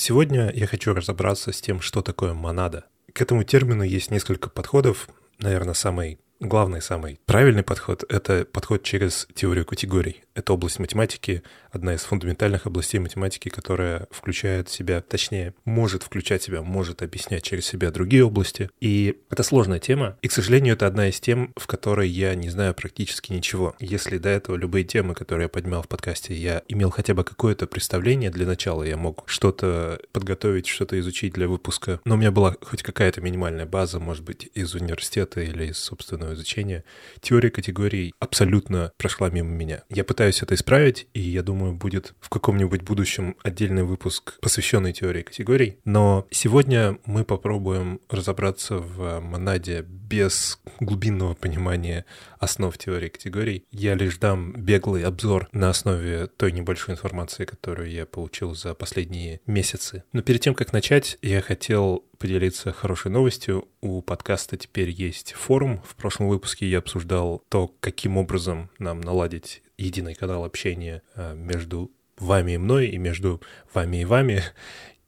Сегодня я хочу разобраться с тем, что такое монада. К этому термину есть несколько подходов. Наверное, самый главный, самый правильный подход — это подход через теорию категорий. Это область математики, одна из фундаментальных областей математики, которая включает в себя, точнее, может включать себя, может объяснять через себя другие области. И это сложная тема. И, к сожалению, это одна из тем, в которой я не знаю практически ничего. Если до этого любые темы, которые я поднимал в подкасте, я имел хотя бы какое-то представление для начала, я мог что-то подготовить, что-то изучить для выпуска, но у меня была хоть какая-то минимальная база, может быть, из университета или из собственного изучения, теория категорий абсолютно прошла мимо меня. Я пытаюсь пытаюсь это исправить, и я думаю, будет в каком-нибудь будущем отдельный выпуск, посвященный теории категорий. Но сегодня мы попробуем разобраться в монаде без глубинного понимания основ теории категорий. Я лишь дам беглый обзор на основе той небольшой информации, которую я получил за последние месяцы. Но перед тем, как начать, я хотел поделиться хорошей новостью. У подкаста теперь есть форум. В прошлом выпуске я обсуждал то, каким образом нам наладить единый канал общения э, между вами и мной, и между вами и вами.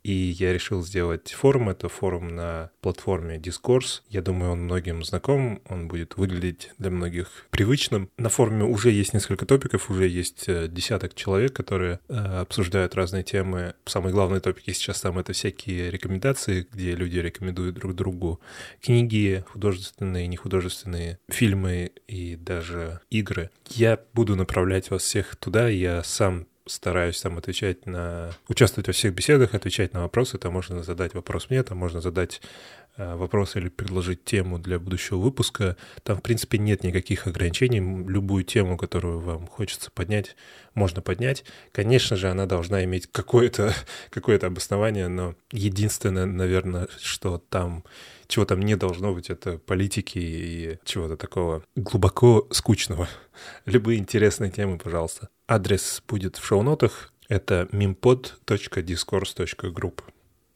И я решил сделать форум. Это форум на платформе Discourse. Я думаю, он многим знаком, он будет выглядеть для многих привычным. На форуме уже есть несколько топиков, уже есть э, десяток человек, которые э, обсуждают разные темы. Самые главные топики сейчас там — это всякие рекомендации, где люди рекомендуют друг другу книги, художественные, нехудожественные, фильмы и даже игры. Я буду направлять вас всех туда. Я сам стараюсь там отвечать на... участвовать во всех беседах, отвечать на вопросы. Там можно задать вопрос мне, там можно задать э, вопрос или предложить тему для будущего выпуска. Там, в принципе, нет никаких ограничений. Любую тему, которую вам хочется поднять, можно поднять. Конечно же, она должна иметь какое-то какое обоснование, но единственное, наверное, что там чего там не должно быть, это политики и чего-то такого глубоко скучного. Любые интересные темы, пожалуйста. Адрес будет в шоу-нотах. Это mimpod.discourse.group.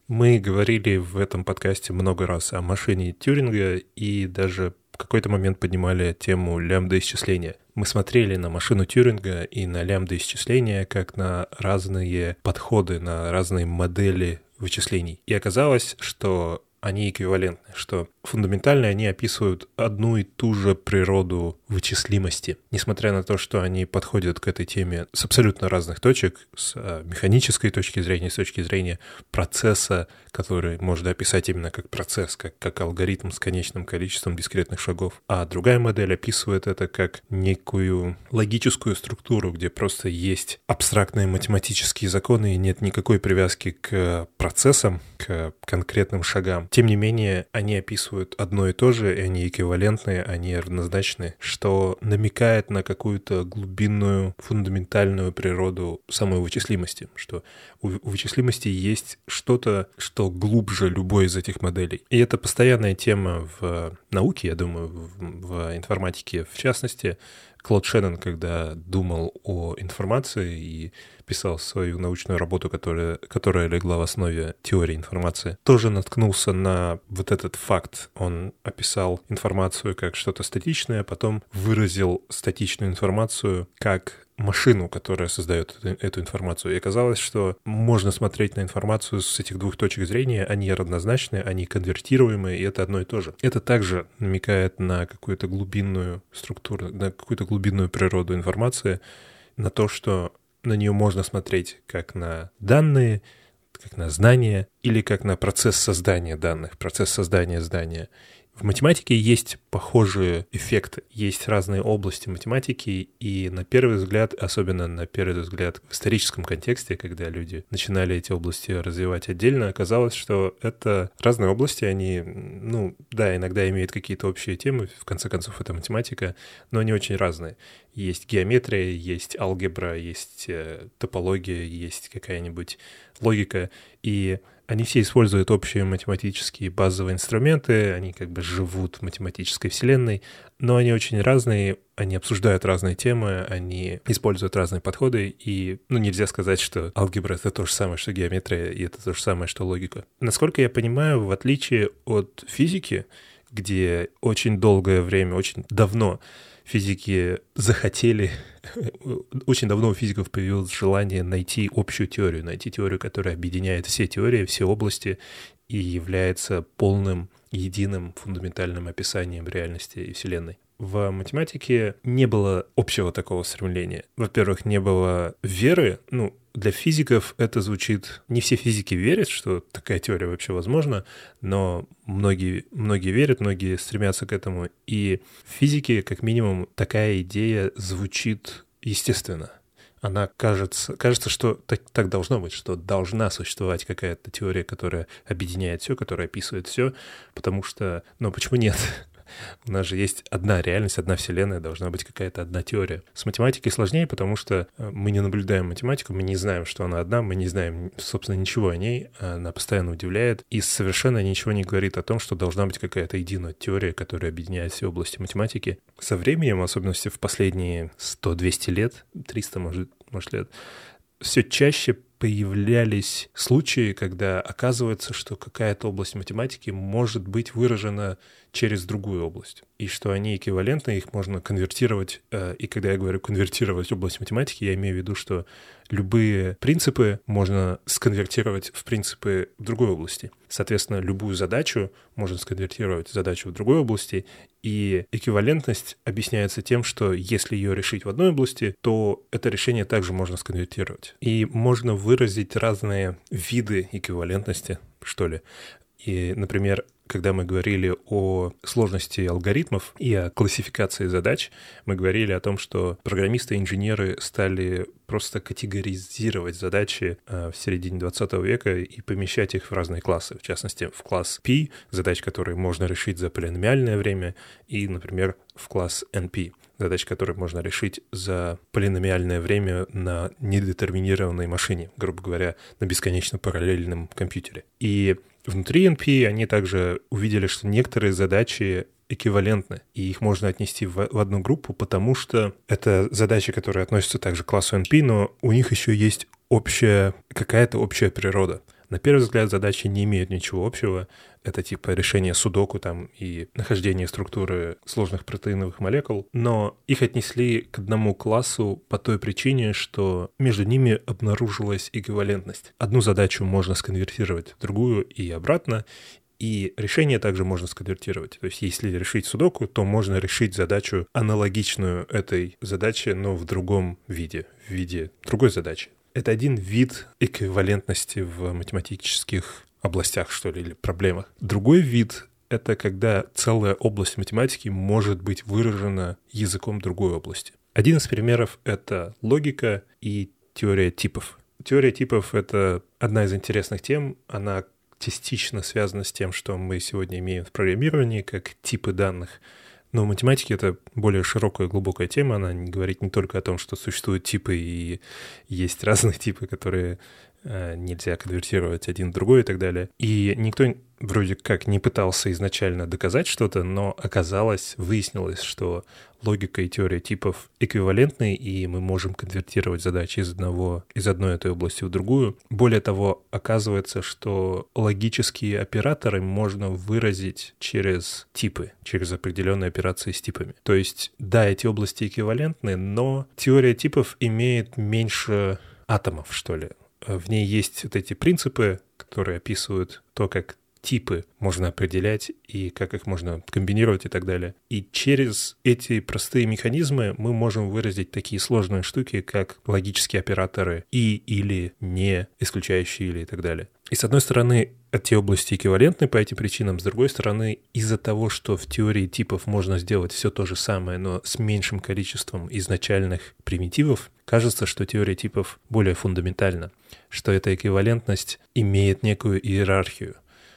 Мы говорили в этом подкасте много раз о машине Тюринга и даже в какой-то момент поднимали тему лямбда-исчисления. Мы смотрели на машину Тюринга и на лямбда-исчисления как на разные подходы, на разные модели вычислений. И оказалось, что они эквивалентны, что фундаментально они описывают одну и ту же природу вычислимости, несмотря на то, что они подходят к этой теме с абсолютно разных точек, с а, механической точки зрения, с точки зрения процесса, который можно описать именно как процесс, как, как алгоритм с конечным количеством дискретных шагов. А другая модель описывает это как некую логическую структуру, где просто есть абстрактные математические законы и нет никакой привязки к процессам, к конкретным шагам. Тем не менее, они описывают одно и то же, и они эквивалентные, они равнозначны, что намекает на какую-то глубинную, фундаментальную природу самой вычислимости, что у вычислимости есть что-то, что глубже любой из этих моделей. И это постоянная тема в науке, я думаю, в, в информатике в частности. Клод Шеннон, когда думал о информации и писал свою научную работу, которая, которая легла в основе теории информации, тоже наткнулся на вот этот факт. Он описал информацию как что-то статичное, а потом выразил статичную информацию как машину, которая создает эту информацию. И оказалось, что можно смотреть на информацию с этих двух точек зрения, они равнозначны, они конвертируемые, и это одно и то же. Это также намекает на какую-то глубинную структуру, на какую-то глубинную природу информации, на то, что на нее можно смотреть как на данные, как на знания или как на процесс создания данных, процесс создания здания. В математике есть похожие эффекты, есть разные области математики, и на первый взгляд, особенно на первый взгляд в историческом контексте, когда люди начинали эти области развивать отдельно, оказалось, что это разные области, они, ну, да, иногда имеют какие-то общие темы, в конце концов, это математика, но они очень разные. Есть геометрия, есть алгебра, есть э, топология, есть какая-нибудь логика, и они все используют общие математические базовые инструменты, они как бы живут в математической вселенной, но они очень разные, они обсуждают разные темы, они используют разные подходы, и ну, нельзя сказать, что алгебра — это то же самое, что геометрия, и это то же самое, что логика. Насколько я понимаю, в отличие от физики, где очень долгое время, очень давно физики захотели, очень давно у физиков появилось желание найти общую теорию, найти теорию, которая объединяет все теории, все области и является полным, единым, фундаментальным описанием реальности и Вселенной в математике не было общего такого стремления. Во-первых, не было веры, ну, для физиков это звучит... Не все физики верят, что такая теория вообще возможна, но многие, многие верят, многие стремятся к этому. И в физике, как минимум, такая идея звучит естественно. Она кажется, кажется, что так, так должно быть, что должна существовать какая-то теория, которая объединяет все, которая описывает все, потому что, ну почему нет? У нас же есть одна реальность, одна вселенная, должна быть какая-то одна теория. С математикой сложнее, потому что э, мы не наблюдаем математику, мы не знаем, что она одна, мы не знаем, собственно, ничего о ней, она постоянно удивляет и совершенно ничего не говорит о том, что должна быть какая-то единая теория, которая объединяет все области математики. Со временем, особенно в последние 100-200 лет, 300, может, может лет, все чаще появлялись случаи, когда оказывается, что какая-то область математики может быть выражена через другую область, и что они эквивалентны, их можно конвертировать. Э, и когда я говорю конвертировать область математики, я имею в виду, что любые принципы можно сконвертировать в принципы в другой области. Соответственно, любую задачу можно сконвертировать в задачу в другой области, и эквивалентность объясняется тем, что если ее решить в одной области, то это решение также можно сконвертировать. И можно выразить разные виды эквивалентности, что ли. И, например, когда мы говорили о сложности алгоритмов и о классификации задач, мы говорили о том, что программисты и инженеры стали просто категоризировать задачи э, в середине 20 века и помещать их в разные классы. В частности, в класс P, задач, которые можно решить за полиномиальное время, и, например, в класс NP, задач, которые можно решить за полиномиальное время на недетерминированной машине, грубо говоря, на бесконечно параллельном компьютере. И Внутри NP они также увидели, что некоторые задачи эквивалентны, и их можно отнести в, в одну группу, потому что это задачи, которые относятся также к классу NP, но у них еще есть общая, какая-то общая природа. На первый взгляд задачи не имеют ничего общего. Это типа решение судоку там и нахождение структуры сложных протеиновых молекул. Но их отнесли к одному классу по той причине, что между ними обнаружилась эквивалентность. Одну задачу можно сконвертировать в другую и обратно, и решение также можно сконвертировать. То есть если решить судоку, то можно решить задачу аналогичную этой задаче, но в другом виде, в виде другой задачи. Это один вид эквивалентности в математических областях, что ли, или проблемах. Другой вид — это когда целая область математики может быть выражена языком другой области. Один из примеров — это логика и теория типов. Теория типов — это одна из интересных тем. Она частично связана с тем, что мы сегодня имеем в программировании, как типы данных — но в математике это более широкая, глубокая тема. Она говорит не только о том, что существуют типы и есть разные типы, которые нельзя конвертировать один в другой и так далее. И никто вроде как не пытался изначально доказать что-то, но оказалось, выяснилось, что логика и теория типов эквивалентны, и мы можем конвертировать задачи из одного, из одной этой области в другую. Более того, оказывается, что логические операторы можно выразить через типы, через определенные операции с типами. То есть, да, эти области эквивалентны, но теория типов имеет меньше атомов, что ли. В ней есть вот эти принципы, которые описывают то, как типы можно определять и как их можно комбинировать и так далее. И через эти простые механизмы мы можем выразить такие сложные штуки, как логические операторы и или не, исключающие или и так далее. И с одной стороны, эти области эквивалентны по этим причинам, с другой стороны, из-за того, что в теории типов можно сделать все то же самое, но с меньшим количеством изначальных примитивов, кажется, что теория типов более фундаментальна, что эта эквивалентность имеет некую иерархию,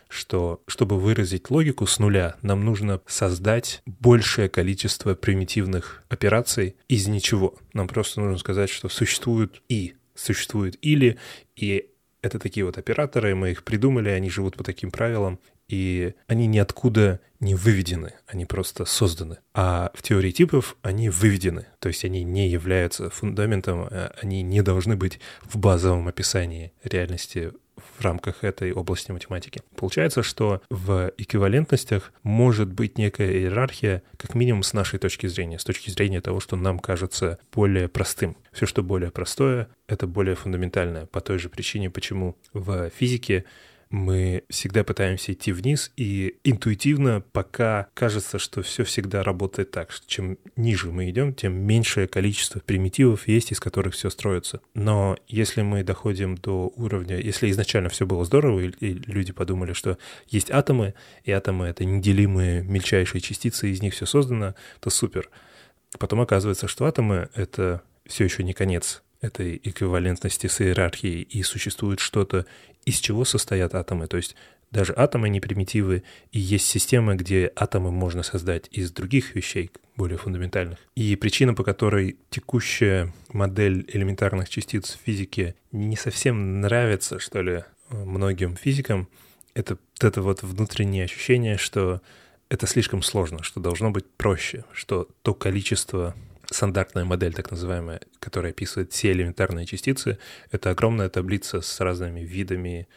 что чтобы выразить логику с нуля, нам нужно создать большее количество примитивных операций из ничего. Нам просто нужно сказать, что существует и, существует или, и это такие вот операторы, мы их придумали, они живут по таким правилам, и они ниоткуда не выведены, они просто созданы. А в теории типов они выведены, то есть они не являются фундаментом, а они не должны быть в базовом описании реальности в рамках этой области математики. Получается, что в эквивалентностях может быть некая иерархия, как минимум с нашей точки зрения, с точки зрения того, что нам кажется более простым. Все, что более простое, это более фундаментальное, по той же причине, почему в физике мы всегда пытаемся идти вниз, и интуитивно пока кажется, что все всегда работает так, что чем ниже мы идем, тем меньшее количество примитивов есть, из которых все строится. Но если мы доходим до уровня, если изначально все было здорово, и, люди подумали, что есть атомы, и атомы — это неделимые мельчайшие частицы, из них все создано, то супер. Потом оказывается, что атомы — это все еще не конец этой эквивалентности с иерархией, и существует что-то, из чего состоят атомы. То есть даже атомы не примитивы, и есть системы, где атомы можно создать из других вещей, более фундаментальных. И причина, по которой текущая модель элементарных частиц в физике не совсем нравится, что ли, многим физикам, это вот это вот внутреннее ощущение, что это слишком сложно, что должно быть проще, что то количество стандартная модель, так называемая, которая описывает все элементарные частицы, это огромная таблица с разными видами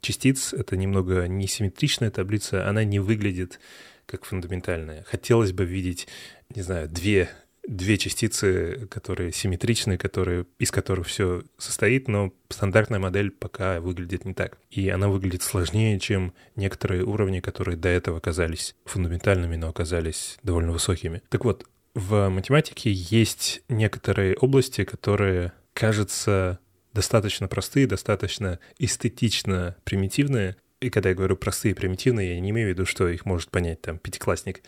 частиц. Это немного несимметричная таблица, она не выглядит как фундаментальная. Хотелось бы видеть, не знаю, две две частицы, которые симметричны, которые, из которых все состоит, но стандартная модель пока выглядит не так. И она выглядит сложнее, чем некоторые уровни, которые до этого казались фундаментальными, но оказались довольно высокими. Так вот, в математике есть некоторые области, которые, кажется, достаточно простые, достаточно эстетично примитивные. И когда я говорю простые и примитивные, я не имею в виду, что их может понять там пятиклассник.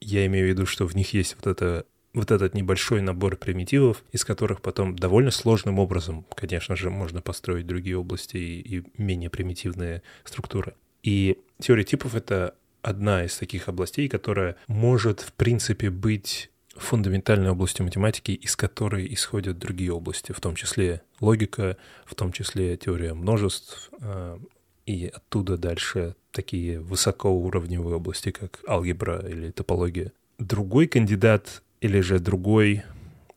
Я имею в виду, что в них есть вот это вот этот небольшой набор примитивов, из которых потом довольно сложным образом, конечно же, можно построить другие области и, и менее примитивные структуры. И теория типов — это одна из таких областей, которая может, в принципе, быть фундаментальной областью математики, из которой исходят другие области, в том числе логика, в том числе теория множеств, а, и оттуда дальше такие высокоуровневые области, как алгебра или топология. Другой кандидат или же другой,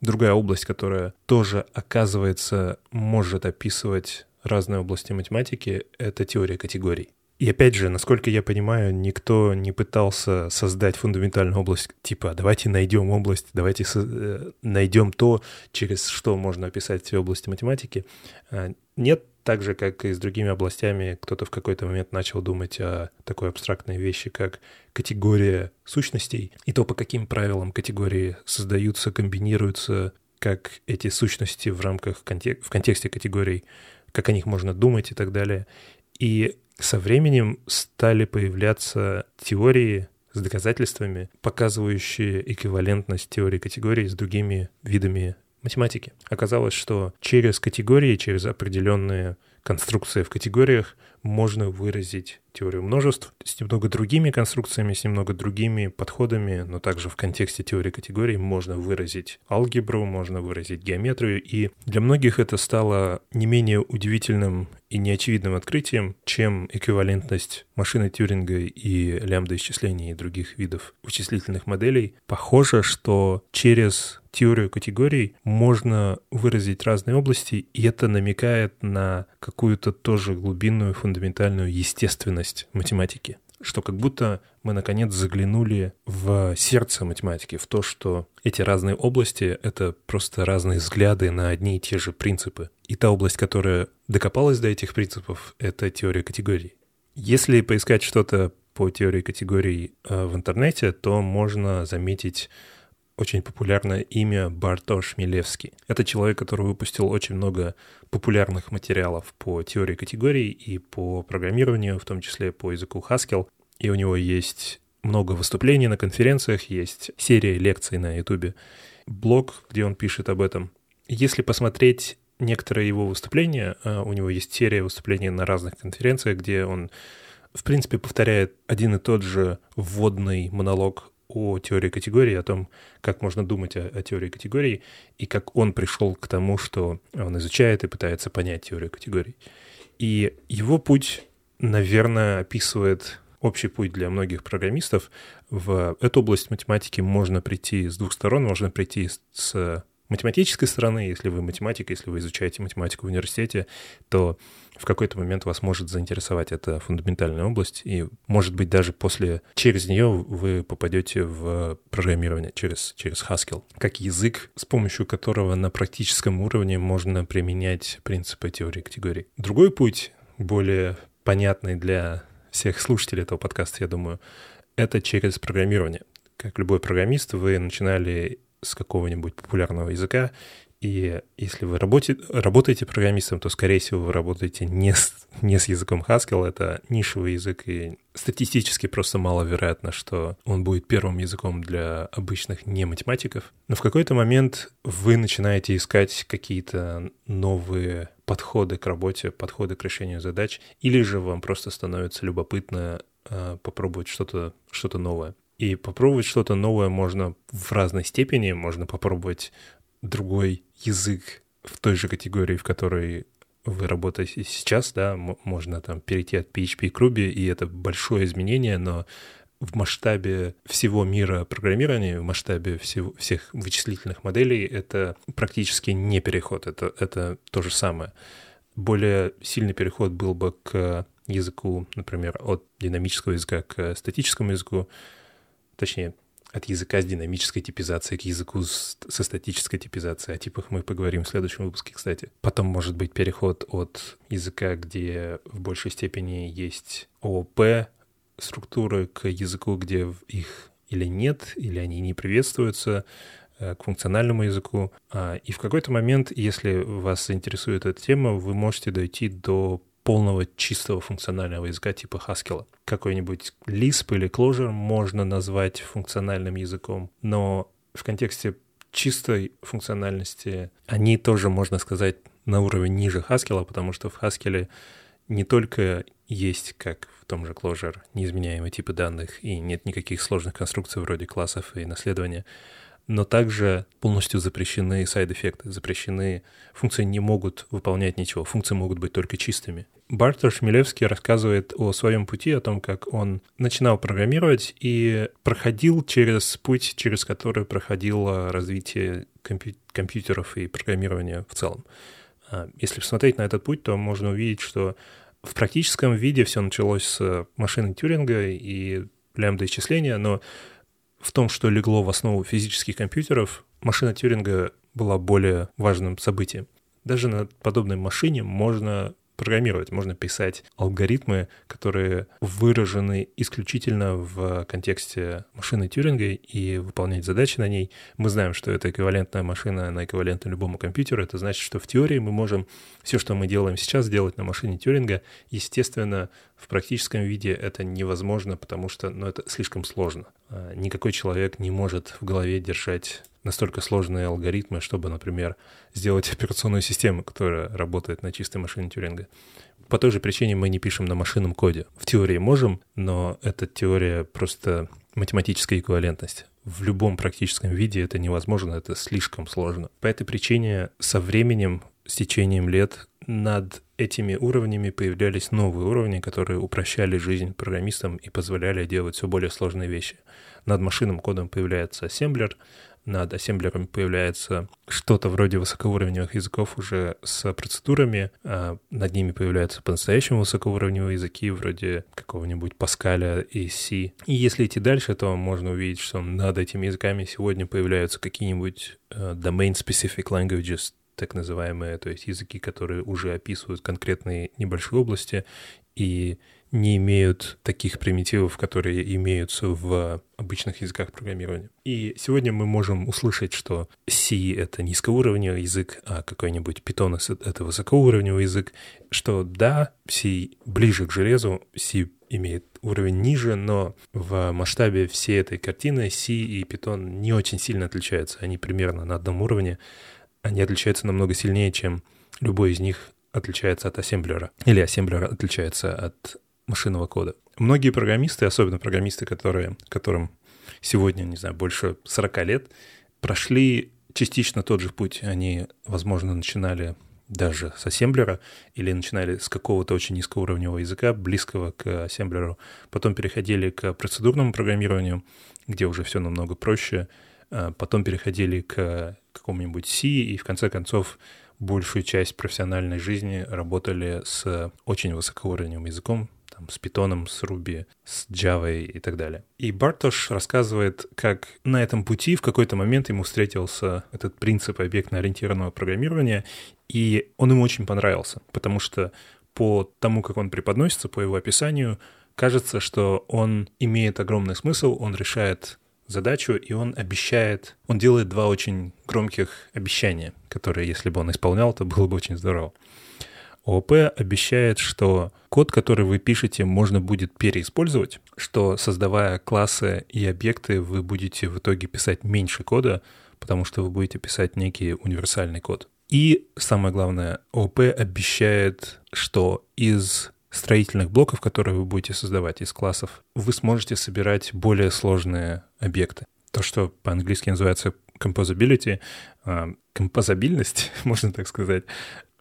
другая область, которая тоже, оказывается, может описывать разные области математики, это теория категорий. И опять же, насколько я понимаю, никто не пытался создать фундаментальную область типа давайте найдем область, давайте э, найдем то, через что можно описать все области математики. А, нет, так же, как и с другими областями, кто-то в какой-то момент начал думать о такой абстрактной вещи, как категория сущностей, и то, по каким правилам категории создаются, комбинируются, как эти сущности в рамках, в контексте категорий, как о них можно думать и так далее. И со временем стали появляться теории с доказательствами, показывающие эквивалентность теории категорий с другими видами математики. Оказалось, что через категории, через определенные конструкции в категориях можно выразить теорию множеств с немного другими конструкциями, с немного другими подходами, но также в контексте теории категорий можно выразить алгебру, можно выразить геометрию, и для многих это стало не менее удивительным и неочевидным открытием, чем эквивалентность машины Тьюринга и лямбда исчислений и других видов вычислительных моделей. Похоже, что через теорию категорий можно выразить разные области, и это намекает на какую-то тоже глубинную, фундаментальную естественность математики что как будто мы наконец заглянули в сердце математики, в то, что эти разные области — это просто разные взгляды на одни и те же принципы. И та область, которая докопалась до этих принципов, — это теория категорий. Если поискать что-то по теории категорий э, в интернете, то можно заметить очень популярное имя Бартош Милевский. Это человек, который выпустил очень много популярных материалов по теории категорий и по программированию, в том числе по языку Haskell. И у него есть много выступлений на конференциях, есть серия лекций на YouTube, блог, где он пишет об этом. Если посмотреть некоторые его выступления, а, у него есть серия выступлений на разных конференциях, где он, в принципе, повторяет один и тот же вводный монолог о теории категорий, о том, как можно думать о, о теории категорий, и как он пришел к тому, что он изучает и пытается понять теорию категорий. И его путь, наверное, описывает общий путь для многих программистов. В эту область математики можно прийти с двух сторон. Можно прийти с математической стороны, если вы математик, если вы изучаете математику в университете, то в какой-то момент вас может заинтересовать эта фундаментальная область, и, может быть, даже после, через нее вы попадете в программирование через, через Haskell, как язык, с помощью которого на практическом уровне можно применять принципы теории категорий. Другой путь, более понятный для всех слушателей этого подкаста, я думаю, это через программирование. Как любой программист, вы начинали с какого-нибудь популярного языка, и если вы работаете, работаете программистом, то, скорее всего, вы работаете не с, не с языком Haskell, это нишевый язык, и статистически просто маловероятно, что он будет первым языком для обычных не математиков. Но в какой-то момент вы начинаете искать какие-то новые подходы к работе, подходы к решению задач, или же вам просто становится любопытно э, попробовать что-то что новое. И попробовать что-то новое можно в разной степени. Можно попробовать другой язык в той же категории, в которой вы работаете сейчас, да, можно там перейти от PHP к Ruby, и это большое изменение, но в масштабе всего мира программирования, в масштабе всего, всех вычислительных моделей это практически не переход, это, это то же самое. Более сильный переход был бы к языку, например, от динамического языка к статическому языку, точнее, от языка с динамической типизацией к языку с, со статической типизацией. О типах мы поговорим в следующем выпуске, кстати. Потом может быть переход от языка, где в большей степени есть ООП структуры, к языку, где их или нет, или они не приветствуются, э, к функциональному языку. А, и в какой-то момент, если вас заинтересует эта тема, вы можете дойти до полного чистого функционального языка типа Haskell. Какой-нибудь Lisp или Clojure можно назвать функциональным языком, но в контексте чистой функциональности они тоже, можно сказать, на уровень ниже Haskell, потому что в Haskell не только есть, как в том же Clojure, неизменяемые типы данных, и нет никаких сложных конструкций вроде классов и наследования, но также полностью запрещены сайд-эффекты, запрещены, функции не могут выполнять ничего, функции могут быть только чистыми. Бартер Шмелевский рассказывает о своем пути, о том, как он начинал программировать и проходил через путь, через который проходило развитие компью- компьютеров и программирования в целом. А, если посмотреть на этот путь, то можно увидеть, что в практическом виде все началось с машины Тюринга и лямбда исчисления, но в том, что легло в основу физических компьютеров, машина Тюринга была более важным событием. Даже на подобной машине можно программировать, можно писать алгоритмы, которые выражены исключительно в контексте машины Тюринга и выполнять задачи на ней. Мы знаем, что это эквивалентная машина, она эквивалентна любому компьютеру. Это значит, что в теории мы можем все, что мы делаем сейчас, делать на машине Тюринга. Естественно, в практическом виде это невозможно, потому что ну, это слишком сложно. А, никакой человек не может в голове держать настолько сложные алгоритмы, чтобы, например, сделать операционную систему, которая работает на чистой машине Тюринга. По той же причине мы не пишем на машинном коде. В теории можем, но эта теория просто математическая эквивалентность. В любом практическом виде это невозможно, это слишком сложно. По этой причине со временем, с течением лет над этими уровнями появлялись новые уровни, которые упрощали жизнь программистам и позволяли делать все более сложные вещи. Над машинным кодом появляется ассемблер, над ассемблером появляется что-то вроде высокоуровневых языков уже с процедурами, а над ними появляются по-настоящему высокоуровневые языки вроде какого-нибудь Паскаля и C. И если идти дальше, то можно увидеть, что над этими языками сегодня появляются какие-нибудь uh, domain-specific languages, так называемые, то есть языки, которые уже описывают конкретные небольшие области, и не имеют таких примитивов, которые имеются в обычных языках программирования. И сегодня мы можем услышать, что C — это низкоуровневый язык, а какой-нибудь Python — это высокоуровневый язык, что да, C ближе к железу, C имеет уровень ниже, но в масштабе всей этой картины C и Python не очень сильно отличаются. Они примерно на одном уровне. Они отличаются намного сильнее, чем любой из них отличается от ассемблера, или ассемблер отличается от машинного кода. Многие программисты, особенно программисты, которые, которым сегодня, не знаю, больше 40 лет, прошли частично тот же путь. Они, возможно, начинали даже с ассемблера или начинали с какого-то очень низкоуровневого языка, близкого к ассемблеру, потом переходили к процедурному программированию, где уже все намного проще, а потом переходили к каком-нибудь C, и в конце концов большую часть профессиональной жизни работали с очень высокоуровневым языком, там, с Python, с Ruby, с Java и так далее. И Бартош рассказывает, как на этом пути в какой-то момент ему встретился этот принцип объектно-ориентированного программирования, и он ему очень понравился, потому что по тому, как он преподносится, по его описанию, кажется, что он имеет огромный смысл, он решает задачу, и он обещает, он делает два очень громких обещания, которые, если бы он исполнял, то было бы очень здорово. ООП обещает, что код, который вы пишете, можно будет переиспользовать, что создавая классы и объекты, вы будете в итоге писать меньше кода, потому что вы будете писать некий универсальный код. И самое главное, ООП обещает, что из строительных блоков, которые вы будете создавать из классов, вы сможете собирать более сложные объекты. То, что по-английски называется composability, композабильность, можно так сказать,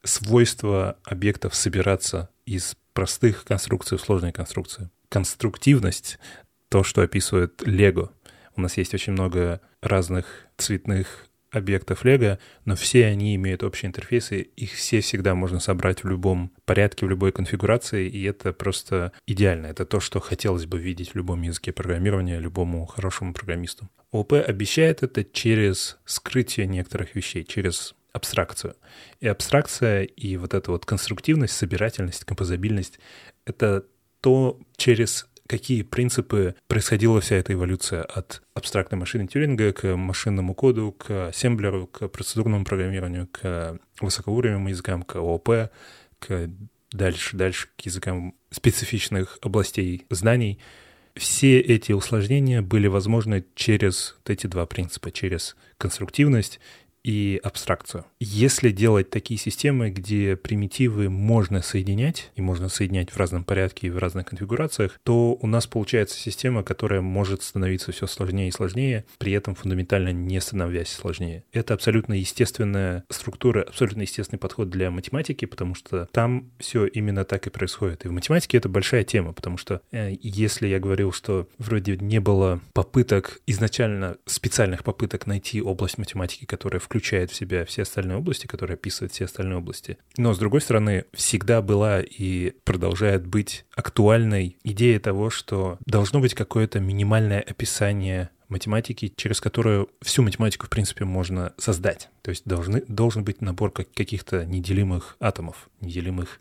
свойство объектов собираться из простых конструкций в сложные конструкции. Конструктивность — то, что описывает Лего. У нас есть очень много разных цветных объектов Лего, но все они имеют общие интерфейсы, их все всегда можно собрать в любом порядке, в любой конфигурации, и это просто идеально. Это то, что хотелось бы видеть в любом языке программирования, любому хорошему программисту. ОП обещает это через скрытие некоторых вещей, через абстракцию. И абстракция, и вот эта вот конструктивность, собирательность, композабильность — это то, через какие принципы происходила вся эта эволюция от абстрактной машины Тюринга к машинному коду, к ассемблеру, к процедурному программированию, к высокоуровневым языкам, к ООП, к дальше, дальше к языкам специфичных областей знаний. Все эти усложнения были возможны через вот эти два принципа, через конструктивность и абстракцию. Если делать такие системы, где примитивы можно соединять, и можно соединять в разном порядке и в разных конфигурациях, то у нас получается система, которая может становиться все сложнее и сложнее, при этом фундаментально не становясь сложнее. Это абсолютно естественная структура, абсолютно естественный подход для математики, потому что там все именно так и происходит. И в математике это большая тема, потому что э, если я говорил, что вроде не было попыток, изначально специальных попыток найти область математики, которая в включает в себя все остальные области, которые описывают все остальные области. Но, с другой стороны, всегда была и продолжает быть актуальной идея того, что должно быть какое-то минимальное описание математики, через которую всю математику, в принципе, можно создать. То есть должны, должен быть набор каких-то неделимых атомов, неделимых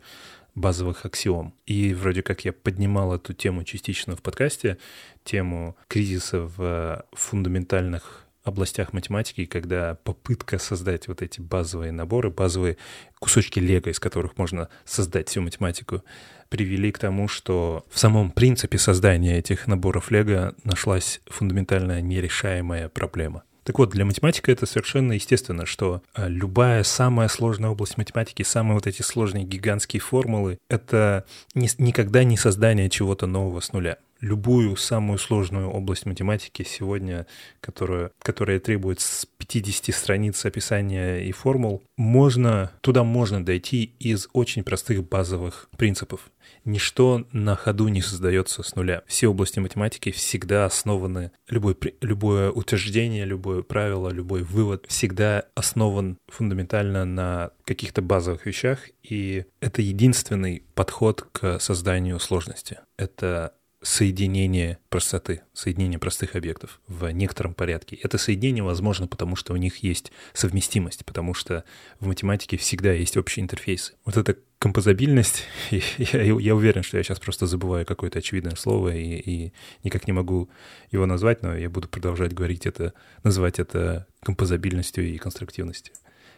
базовых аксиом. И вроде как я поднимал эту тему частично в подкасте, тему кризиса в фундаментальных областях математики, когда попытка создать вот эти базовые наборы, базовые кусочки лего, из которых можно создать всю математику, привели к тому, что в самом принципе создания этих наборов лего нашлась фундаментальная нерешаемая проблема. Так вот, для математика это совершенно естественно, что а, любая самая сложная область математики, самые вот эти сложные гигантские формулы, это не, никогда не создание чего-то нового с нуля любую самую сложную область математики сегодня, которая, которая требует с 50 страниц описания и формул, можно, туда можно дойти из очень простых базовых принципов. Ничто на ходу не создается с нуля. Все области математики всегда основаны, любой, любое утверждение, любое правило, любой вывод всегда основан фундаментально на каких-то базовых вещах, и это единственный подход к созданию сложности. Это соединение простоты, соединение простых объектов в некотором порядке. Это соединение возможно потому, что у них есть совместимость, потому что в математике всегда есть общие интерфейсы. Вот эта композабильность, я, я уверен, что я сейчас просто забываю какое-то очевидное слово и, и никак не могу его назвать, но я буду продолжать говорить это, называть это композабильностью и конструктивностью.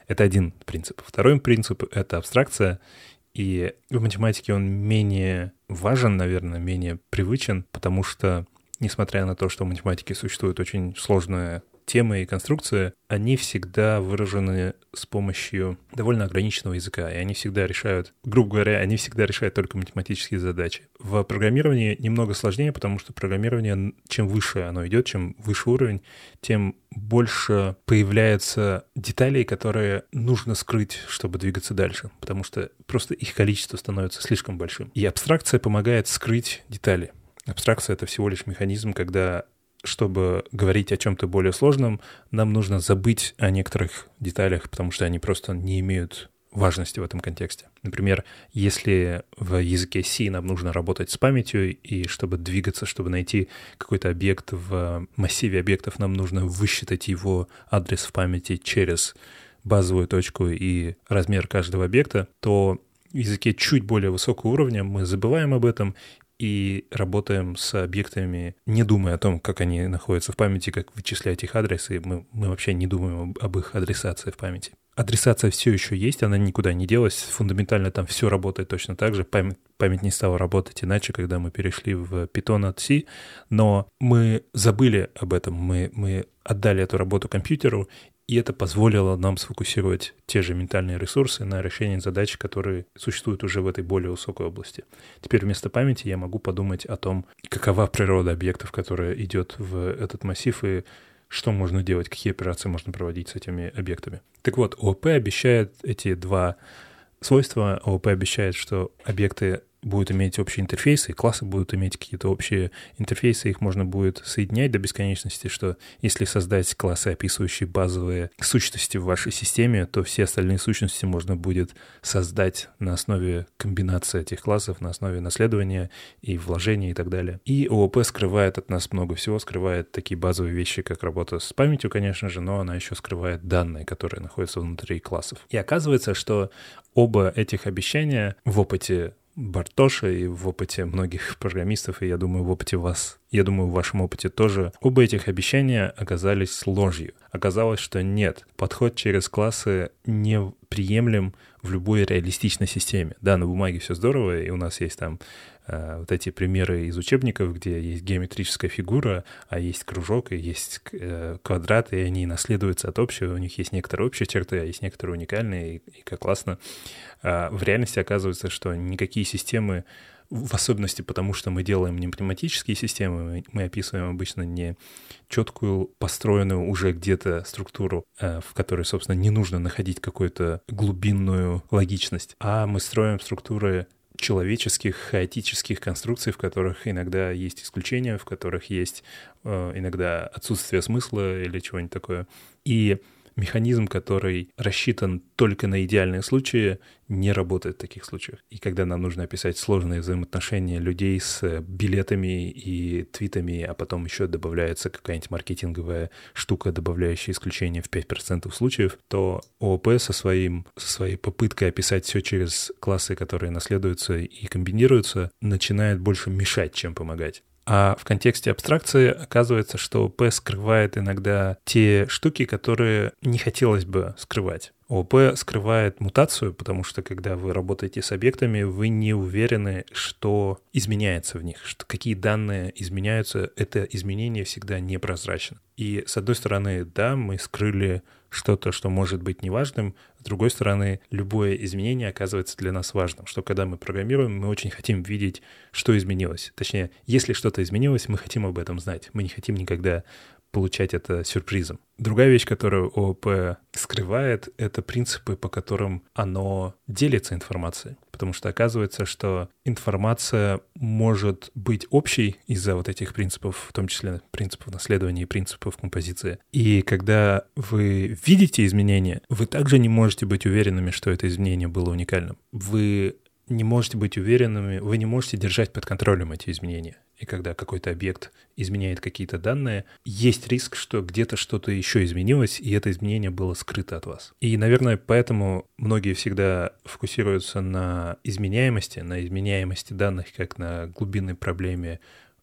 Это один принцип. Второй принцип — это абстракция, и в математике он менее важен, наверное, менее привычен, потому что, несмотря на то, что в математике существует очень сложная темы и конструкции, они всегда выражены с помощью довольно ограниченного языка, и они всегда решают, грубо говоря, они всегда решают только математические задачи. В программировании немного сложнее, потому что программирование, чем выше оно идет, чем выше уровень, тем больше появляется деталей, которые нужно скрыть, чтобы двигаться дальше, потому что просто их количество становится слишком большим. И абстракция помогает скрыть детали. Абстракция — это всего лишь механизм, когда чтобы говорить о чем-то более сложном, нам нужно забыть о некоторых деталях, потому что они просто не имеют важности в этом контексте. Например, если в языке C нам нужно работать с памятью, и чтобы двигаться, чтобы найти какой-то объект в массиве объектов, нам нужно высчитать его адрес в памяти через базовую точку и размер каждого объекта, то в языке чуть более высокого уровня мы забываем об этом и работаем с объектами, не думая о том, как они находятся в памяти, как вычислять их адресы. Мы, мы вообще не думаем об их адресации в памяти. Адресация все еще есть, она никуда не делась. Фундаментально там все работает точно так же. Память, память не стала работать иначе, когда мы перешли в Python от C. Но мы забыли об этом. Мы, мы отдали эту работу компьютеру, и это позволило нам сфокусировать те же ментальные ресурсы на решении задач, которые существуют уже в этой более высокой области. Теперь вместо памяти я могу подумать о том, какова природа объектов, которая идет в этот массив, и что можно делать, какие операции можно проводить с этими объектами. Так вот, ООП обещает эти два свойства. ООП обещает, что объекты будут иметь общие интерфейсы, классы будут иметь какие-то общие интерфейсы, их можно будет соединять до бесконечности, что если создать классы, описывающие базовые сущности в вашей системе, то все остальные сущности можно будет создать на основе комбинации этих классов, на основе наследования и вложения и так далее. И ООП скрывает от нас много всего, скрывает такие базовые вещи, как работа с памятью, конечно же, но она еще скрывает данные, которые находятся внутри классов. И оказывается, что оба этих обещания в опыте Бартоша и в опыте многих программистов, и я думаю, в опыте вас, я думаю, в вашем опыте тоже, оба этих обещания оказались ложью. Оказалось, что нет, подход через классы не приемлем в любой реалистичной системе. Да, на бумаге все здорово, и у нас есть там э, вот эти примеры из учебников, где есть геометрическая фигура, а есть кружок, и есть э, квадрат, и они наследуются от общего, у них есть некоторые общие черты, а есть некоторые уникальные, и, и как классно. А в реальности оказывается, что никакие системы в особенности потому, что мы делаем не математические системы, мы описываем обычно не четкую, построенную уже где-то структуру, э, в которой, собственно, не нужно находить какую-то глубинную логичность, а мы строим структуры человеческих, хаотических конструкций, в которых иногда есть исключения, в которых есть э, иногда отсутствие смысла или чего-нибудь такое. И механизм, который рассчитан только на идеальные случаи, не работает в таких случаях. И когда нам нужно описать сложные взаимоотношения людей с билетами и твитами, а потом еще добавляется какая-нибудь маркетинговая штука, добавляющая исключение в 5% случаев, то ООП со, своим, со своей попыткой описать все через классы, которые наследуются и комбинируются, начинает больше мешать, чем помогать. А в контексте абстракции оказывается, что П скрывает иногда те штуки, которые не хотелось бы скрывать. ООП скрывает мутацию, потому что когда вы работаете с объектами, вы не уверены, что изменяется в них, что какие данные изменяются. Это изменение всегда непрозрачно. И с одной стороны, да, мы скрыли что-то, что может быть неважным. С другой стороны, любое изменение оказывается для нас важным, что когда мы программируем, мы очень хотим видеть, что изменилось. Точнее, если что-то изменилось, мы хотим об этом знать. Мы не хотим никогда получать это сюрпризом. Другая вещь, которую ООП скрывает, это принципы, по которым оно делится информацией. Потому что оказывается, что информация может быть общей из-за вот этих принципов, в том числе принципов наследования и принципов композиции. И когда вы видите изменения, вы также не можете быть уверенными, что это изменение было уникальным. Вы не можете быть уверенными, вы не можете держать под контролем эти изменения. И когда какой-то объект изменяет какие-то данные, есть риск, что где-то что-то еще изменилось, и это изменение было скрыто от вас. И, наверное, поэтому многие всегда фокусируются на изменяемости, на изменяемости данных, как на глубинной проблеме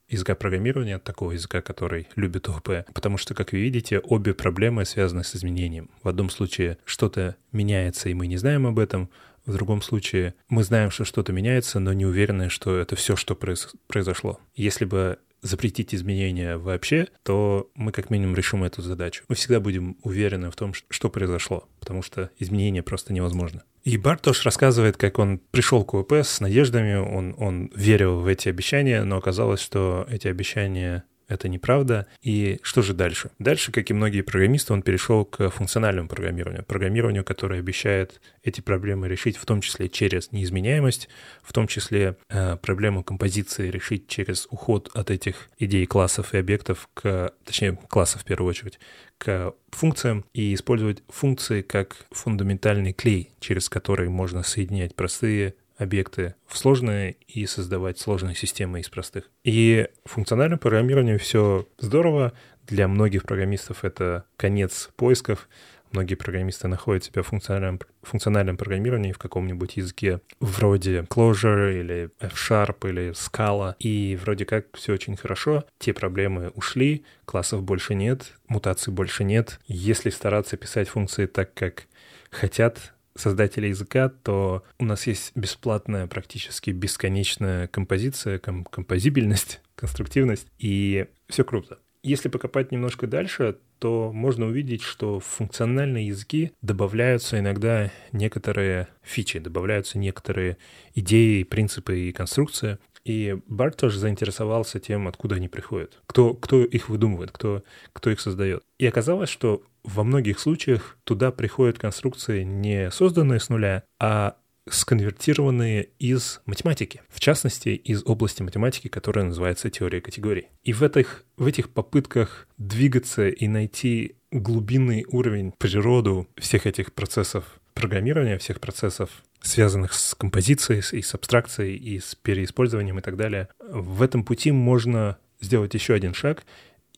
языка программирования, такого языка, который любит ОП, потому что, как вы видите, обе проблемы связаны с изменением. В одном случае что-то меняется, и мы не знаем об этом, в другом случае мы знаем, что что-то меняется, но не уверены, что это все, что произ... произошло. Если бы запретить изменения вообще, то мы как минимум решим эту задачу. Мы всегда будем уверены в том, что произошло, потому что изменения просто невозможно. И Бартош рассказывает, как он пришел к ОП с надеждами, он, он верил в эти обещания, но оказалось, что эти обещания это неправда. И что же дальше? Дальше, как и многие программисты, он перешел к функциональному программированию. Программированию, которое обещает эти проблемы решить в том числе через неизменяемость, в том числе э, проблему композиции решить через уход от этих идей классов и объектов к, точнее, классов в первую очередь, к функциям и использовать функции как фундаментальный клей, через который можно соединять простые объекты в сложные и создавать сложные системы из простых. И функциональное программирование все здорово. Для многих программистов это конец поисков. Многие программисты находят себя в функциональном, функциональном программировании в каком-нибудь языке вроде Clojure или F-Sharp или Scala, и вроде как все очень хорошо, те проблемы ушли, классов больше нет, мутаций больше нет. Если стараться писать функции так, как хотят создателя языка, то у нас есть бесплатная, практически бесконечная композиция, ком композибельность, конструктивность, и все круто. Если покопать немножко дальше, то можно увидеть, что в функциональные языки добавляются иногда некоторые фичи, добавляются некоторые идеи, принципы и конструкции. И Барт тоже заинтересовался тем, откуда они приходят, кто, кто их выдумывает, кто, кто их создает. И оказалось, что во многих случаях туда приходят конструкции не созданные с нуля, а сконвертированные из математики, в частности, из области математики, которая называется теория категорий. И в этих, в этих попытках двигаться и найти глубинный уровень, природу всех этих процессов программирования, всех процессов, связанных с композицией, и с абстракцией, и с переиспользованием и так далее, в этом пути можно сделать еще один шаг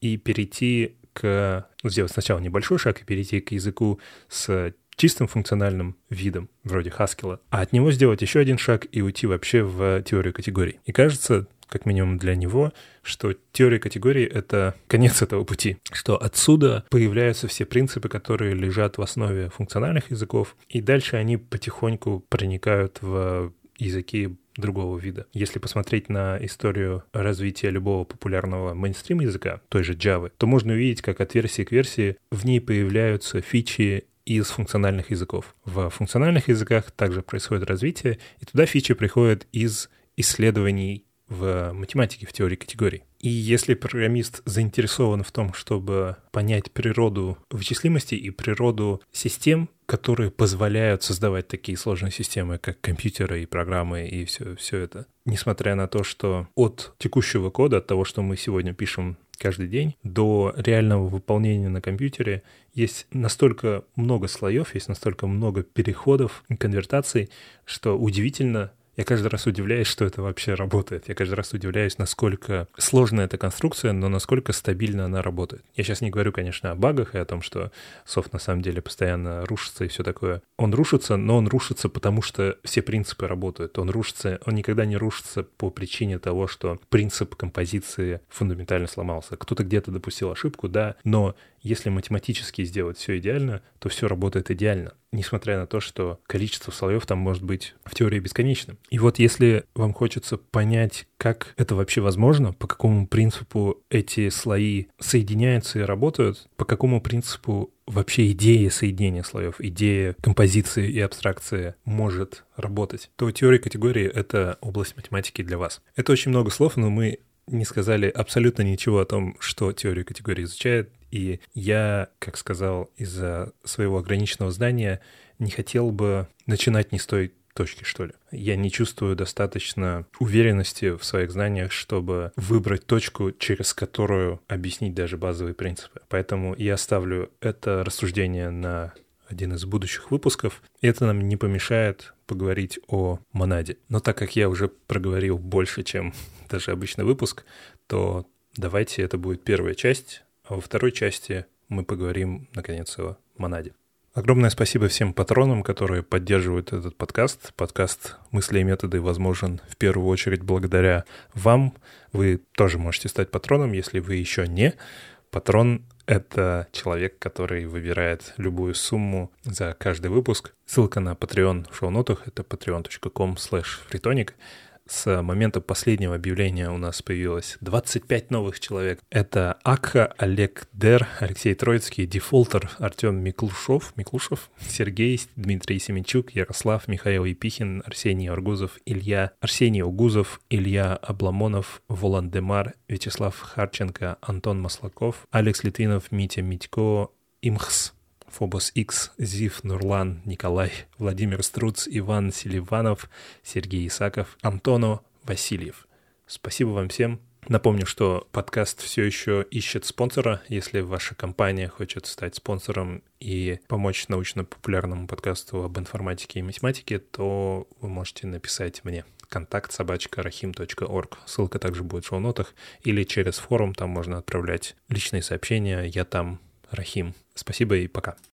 и перейти к... Ну, сделать сначала небольшой шаг и перейти к языку с чистым функциональным видом, вроде Haskell, а от него сделать еще один шаг и уйти вообще в теорию категорий. И кажется, как минимум для него, что теория категорий — это конец этого пути, что отсюда появляются все принципы, которые лежат в основе функциональных языков, и дальше они потихоньку проникают в языки другого вида. Если посмотреть на историю развития любого популярного мейнстрим языка, той же Java, то можно увидеть, как от версии к версии в ней появляются фичи из функциональных языков. В функциональных языках также происходит развитие, и туда фичи приходят из исследований в математике, в теории категорий. И если программист заинтересован в том, чтобы понять природу вычислимости и природу систем, которые позволяют создавать такие сложные системы, как компьютеры и программы и все, все это, несмотря на то, что от текущего кода, от того, что мы сегодня пишем каждый день, до реального выполнения на компьютере есть настолько много слоев, есть настолько много переходов, конвертаций, что удивительно, я каждый раз удивляюсь, что это вообще работает. Я каждый раз удивляюсь, насколько сложная эта конструкция, но насколько стабильно она работает. Я сейчас не говорю, конечно, о багах и о том, что софт на самом деле постоянно рушится и все такое. Он рушится, но он рушится, потому что все принципы работают. Он рушится, он никогда не рушится по причине того, что принцип композиции фундаментально сломался. Кто-то где-то допустил ошибку, да, но если математически сделать все идеально, то все работает идеально, несмотря на то, что количество слоев там может быть в теории бесконечным. И вот если вам хочется понять, как это вообще возможно, по какому принципу эти слои соединяются и работают, по какому принципу вообще идея соединения слоев, идея композиции и абстракции может работать, то теория категории — это область математики для вас. Это очень много слов, но мы не сказали абсолютно ничего о том, что теория категории изучает, и я, как сказал, из-за своего ограниченного знания не хотел бы начинать не с той точки, что ли. Я не чувствую достаточно уверенности в своих знаниях, чтобы выбрать точку, через которую объяснить даже базовые принципы. Поэтому я оставлю это рассуждение на один из будущих выпусков. И это нам не помешает поговорить о монаде. Но так как я уже проговорил больше, чем даже обычный выпуск, то давайте это будет первая часть во второй части мы поговорим, наконец, о монаде. Огромное спасибо всем патронам, которые поддерживают этот подкаст. Подкаст «Мысли и методы» возможен в первую очередь благодаря вам. Вы тоже можете стать патроном, если вы еще не. Патрон — это человек, который выбирает любую сумму за каждый выпуск. Ссылка на Patreon в шоу-нотах — это patreon.com slash. С момента последнего объявления у нас появилось 25 новых человек. Это Акха, Олег Дер, Алексей Троицкий, Дефолтер, Артем Миклушов, Миклушев, Сергей, Дмитрий Семенчук, Ярослав, Михаил Епихин, Арсений Аргузов, Илья, Арсений Угузов, Илья Обламонов, Волан-Демар, Вячеслав Харченко, Антон Маслаков, Алекс Литвинов, Митя Митько, Имхс, Фобос X, Зив Нурлан, Николай, Владимир Струц, Иван Селиванов, Сергей Исаков, Антоно Васильев. Спасибо вам всем. Напомню, что подкаст все еще ищет спонсора. Если ваша компания хочет стать спонсором и помочь научно-популярному подкасту об информатике и математике, то вы можете написать мне контакт собачка rahim.org. Ссылка также будет в шоу-нотах. Или через форум, там можно отправлять личные сообщения. Я там Рахим. Спасибо и пока.